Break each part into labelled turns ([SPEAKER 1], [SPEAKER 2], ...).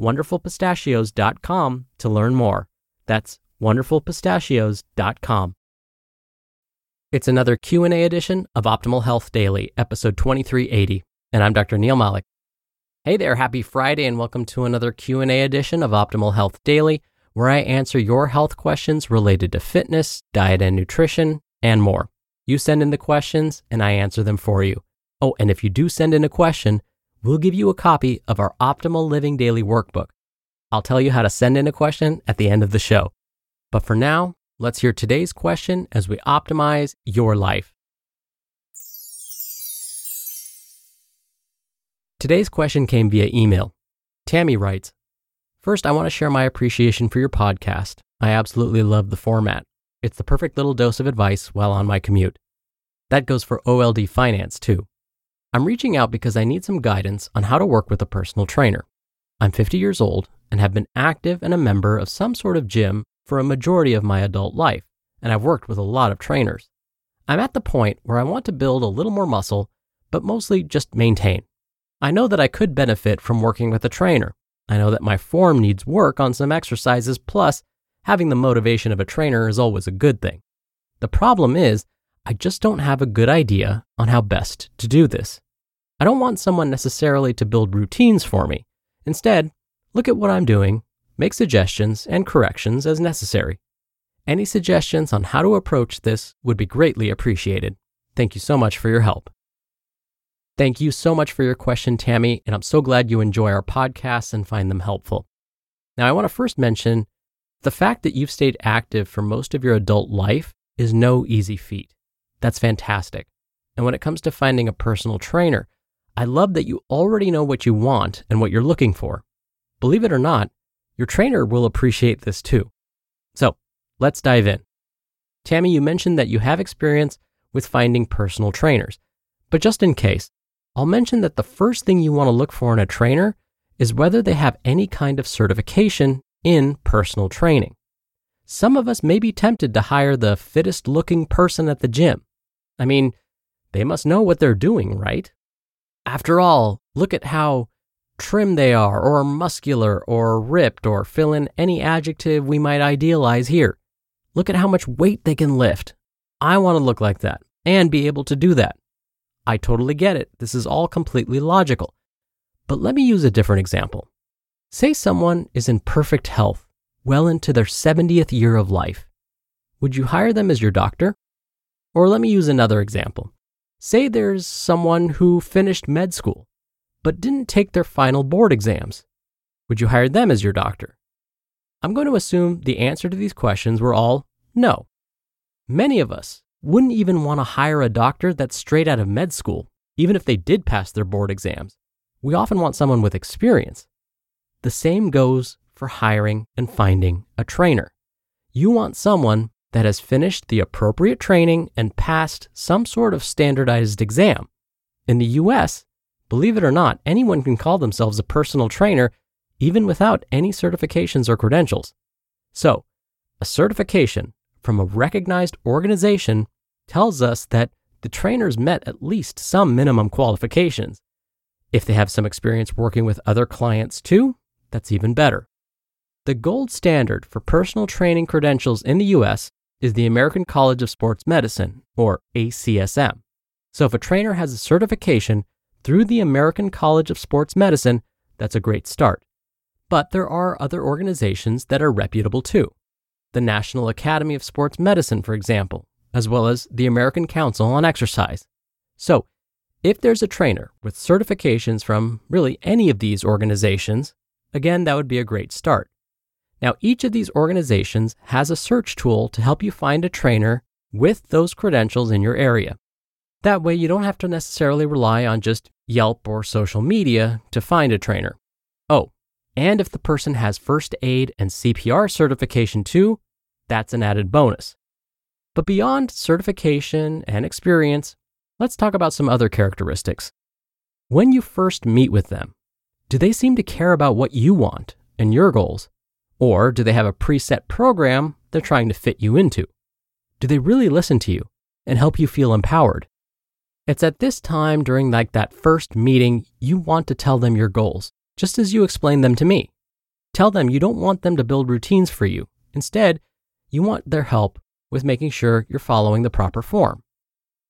[SPEAKER 1] wonderfulpistachios.com to learn more. That's wonderfulpistachios.com. It's another Q&A edition of Optimal Health Daily, episode 2380, and I'm Dr. Neal Malik. Hey there, happy Friday and welcome to another Q&A edition of Optimal Health Daily, where I answer your health questions related to fitness, diet and nutrition, and more. You send in the questions and I answer them for you. Oh, and if you do send in a question, we'll give you a copy of our Optimal Living Daily Workbook. I'll tell you how to send in a question at the end of the show. But for now, let's hear today's question as we optimize your life. Today's question came via email. Tammy writes First, I want to share my appreciation for your podcast. I absolutely love the format. It's the perfect little dose of advice while on my commute. That goes for OLD Finance too. I'm reaching out because I need some guidance on how to work with a personal trainer. I'm 50 years old and have been active and a member of some sort of gym for a majority of my adult life, and I've worked with a lot of trainers. I'm at the point where I want to build a little more muscle, but mostly just maintain. I know that I could benefit from working with a trainer. I know that my form needs work on some exercises, plus, having the motivation of a trainer is always a good thing. The problem is, I just don't have a good idea on how best to do this. I don't want someone necessarily to build routines for me. Instead, look at what I'm doing, make suggestions and corrections as necessary. Any suggestions on how to approach this would be greatly appreciated. Thank you so much for your help. Thank you so much for your question, Tammy, and I'm so glad you enjoy our podcasts and find them helpful. Now, I want to first mention the fact that you've stayed active for most of your adult life is no easy feat. That's fantastic. And when it comes to finding a personal trainer, I love that you already know what you want and what you're looking for. Believe it or not, your trainer will appreciate this too. So let's dive in. Tammy, you mentioned that you have experience with finding personal trainers. But just in case, I'll mention that the first thing you want to look for in a trainer is whether they have any kind of certification in personal training. Some of us may be tempted to hire the fittest looking person at the gym. I mean, they must know what they're doing, right? After all, look at how trim they are, or muscular, or ripped, or fill in any adjective we might idealize here. Look at how much weight they can lift. I want to look like that and be able to do that. I totally get it. This is all completely logical. But let me use a different example. Say someone is in perfect health, well into their 70th year of life. Would you hire them as your doctor? Or let me use another example. Say there's someone who finished med school, but didn't take their final board exams. Would you hire them as your doctor? I'm going to assume the answer to these questions were all no. Many of us wouldn't even want to hire a doctor that's straight out of med school, even if they did pass their board exams. We often want someone with experience. The same goes for hiring and finding a trainer. You want someone that has finished the appropriate training and passed some sort of standardized exam. In the US, believe it or not, anyone can call themselves a personal trainer even without any certifications or credentials. So, a certification from a recognized organization tells us that the trainers met at least some minimum qualifications. If they have some experience working with other clients too, that's even better. The gold standard for personal training credentials in the US is the American College of Sports Medicine, or ACSM. So if a trainer has a certification through the American College of Sports Medicine, that's a great start. But there are other organizations that are reputable too. The National Academy of Sports Medicine, for example, as well as the American Council on Exercise. So, if there's a trainer with certifications from really any of these organizations, again, that would be a great start. Now, each of these organizations has a search tool to help you find a trainer with those credentials in your area. That way, you don't have to necessarily rely on just Yelp or social media to find a trainer. Oh, and if the person has first aid and CPR certification too, that's an added bonus. But beyond certification and experience, let's talk about some other characteristics. When you first meet with them, do they seem to care about what you want and your goals? Or do they have a preset program they're trying to fit you into? Do they really listen to you and help you feel empowered? It's at this time during like that first meeting you want to tell them your goals, just as you explained them to me. Tell them you don't want them to build routines for you. Instead, you want their help with making sure you're following the proper form.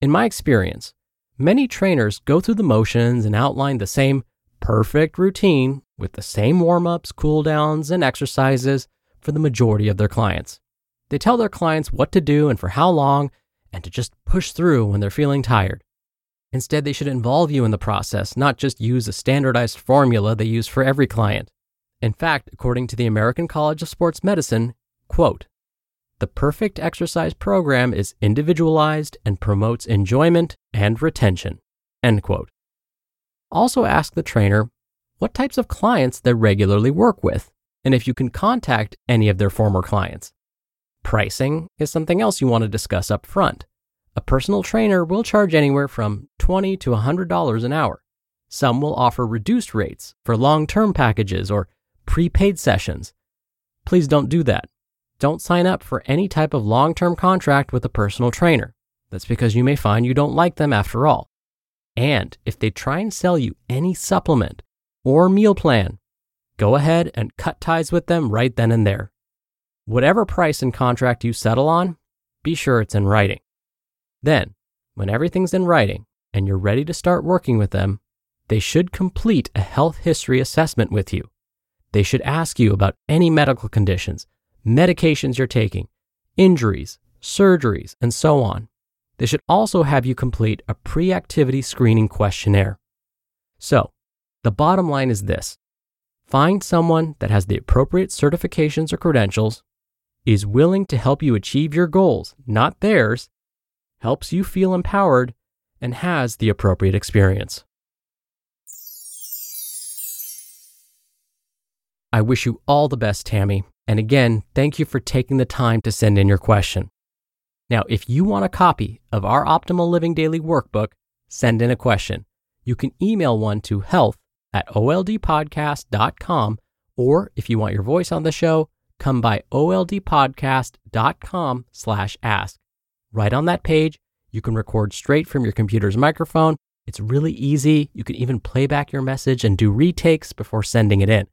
[SPEAKER 1] In my experience, many trainers go through the motions and outline the same perfect routine with the same warm ups, cool downs, and exercises for the majority of their clients. They tell their clients what to do and for how long, and to just push through when they're feeling tired. Instead, they should involve you in the process, not just use a standardized formula they use for every client. In fact, according to the American College of Sports Medicine, quote, the perfect exercise program is individualized and promotes enjoyment and retention. End quote. Also ask the trainer what types of clients they regularly work with and if you can contact any of their former clients. Pricing is something else you want to discuss up front. A personal trainer will charge anywhere from 20 to $100 an hour. Some will offer reduced rates for long term packages or prepaid sessions. Please don't do that don't sign up for any type of long term contract with a personal trainer. That's because you may find you don't like them after all. And if they try and sell you any supplement or meal plan, go ahead and cut ties with them right then and there. Whatever price and contract you settle on, be sure it's in writing. Then, when everything's in writing and you're ready to start working with them, they should complete a health history assessment with you. They should ask you about any medical conditions medications you're taking, injuries, surgeries, and so on. They should also have you complete a pre activity screening questionnaire. So, the bottom line is this find someone that has the appropriate certifications or credentials, is willing to help you achieve your goals, not theirs, helps you feel empowered, and has the appropriate experience. I wish you all the best, Tammy. And again, thank you for taking the time to send in your question. Now, if you want a copy of our Optimal Living Daily Workbook, send in a question. You can email one to health at oldpodcast.com, or if you want your voice on the show, come by oldpodcast.com slash ask. Right on that page, you can record straight from your computer's microphone. It's really easy. You can even play back your message and do retakes before sending it in.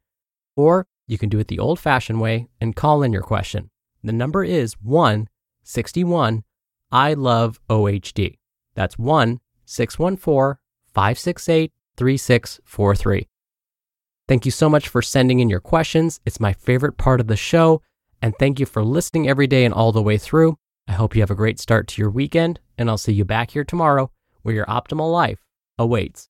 [SPEAKER 1] Or you can do it the old fashioned way and call in your question. The number is 1 61 I love OHD. That's 1 614 568 3643. Thank you so much for sending in your questions. It's my favorite part of the show. And thank you for listening every day and all the way through. I hope you have a great start to your weekend, and I'll see you back here tomorrow where your optimal life awaits.